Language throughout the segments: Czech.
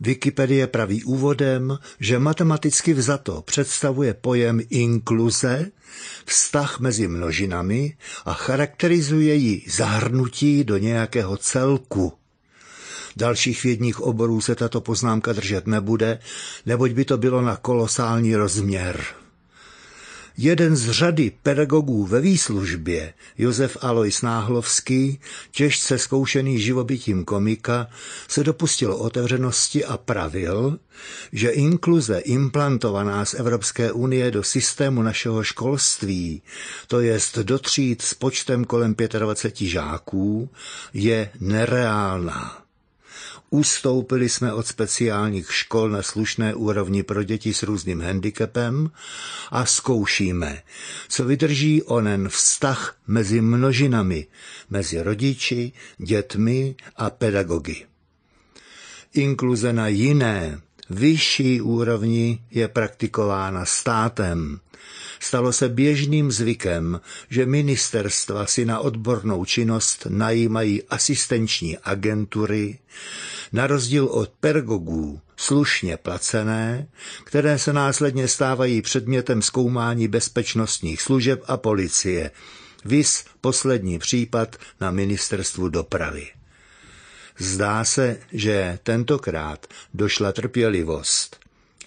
Wikipedie praví úvodem, že matematicky vzato představuje pojem inkluze, vztah mezi množinami a charakterizuje ji zahrnutí do nějakého celku. Dalších vědních oborů se tato poznámka držet nebude, neboť by to bylo na kolosální rozměr. Jeden z řady pedagogů ve výslužbě, Josef Alois Náhlovský, těžce zkoušený živobytím komika, se dopustil otevřenosti a pravil, že inkluze implantovaná z Evropské unie do systému našeho školství, to jest do tříd s počtem kolem 25 žáků, je nereálná. Ustoupili jsme od speciálních škol na slušné úrovni pro děti s různým handicapem a zkoušíme, co vydrží onen vztah mezi množinami, mezi rodiči, dětmi a pedagogy. Inkluze na jiné, vyšší úrovni je praktikována státem. Stalo se běžným zvykem, že ministerstva si na odbornou činnost najímají asistenční agentury, na rozdíl od pedagogů slušně placené, které se následně stávají předmětem zkoumání bezpečnostních služeb a policie. Vys poslední případ na ministerstvu dopravy. Zdá se, že tentokrát došla trpělivost.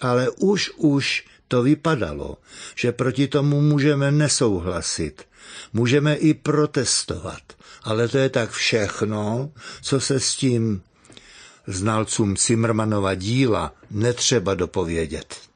Ale už už to vypadalo, že proti tomu můžeme nesouhlasit. Můžeme i protestovat, ale to je tak všechno, co se s tím znalcům Cimrmanova díla netřeba dopovědět.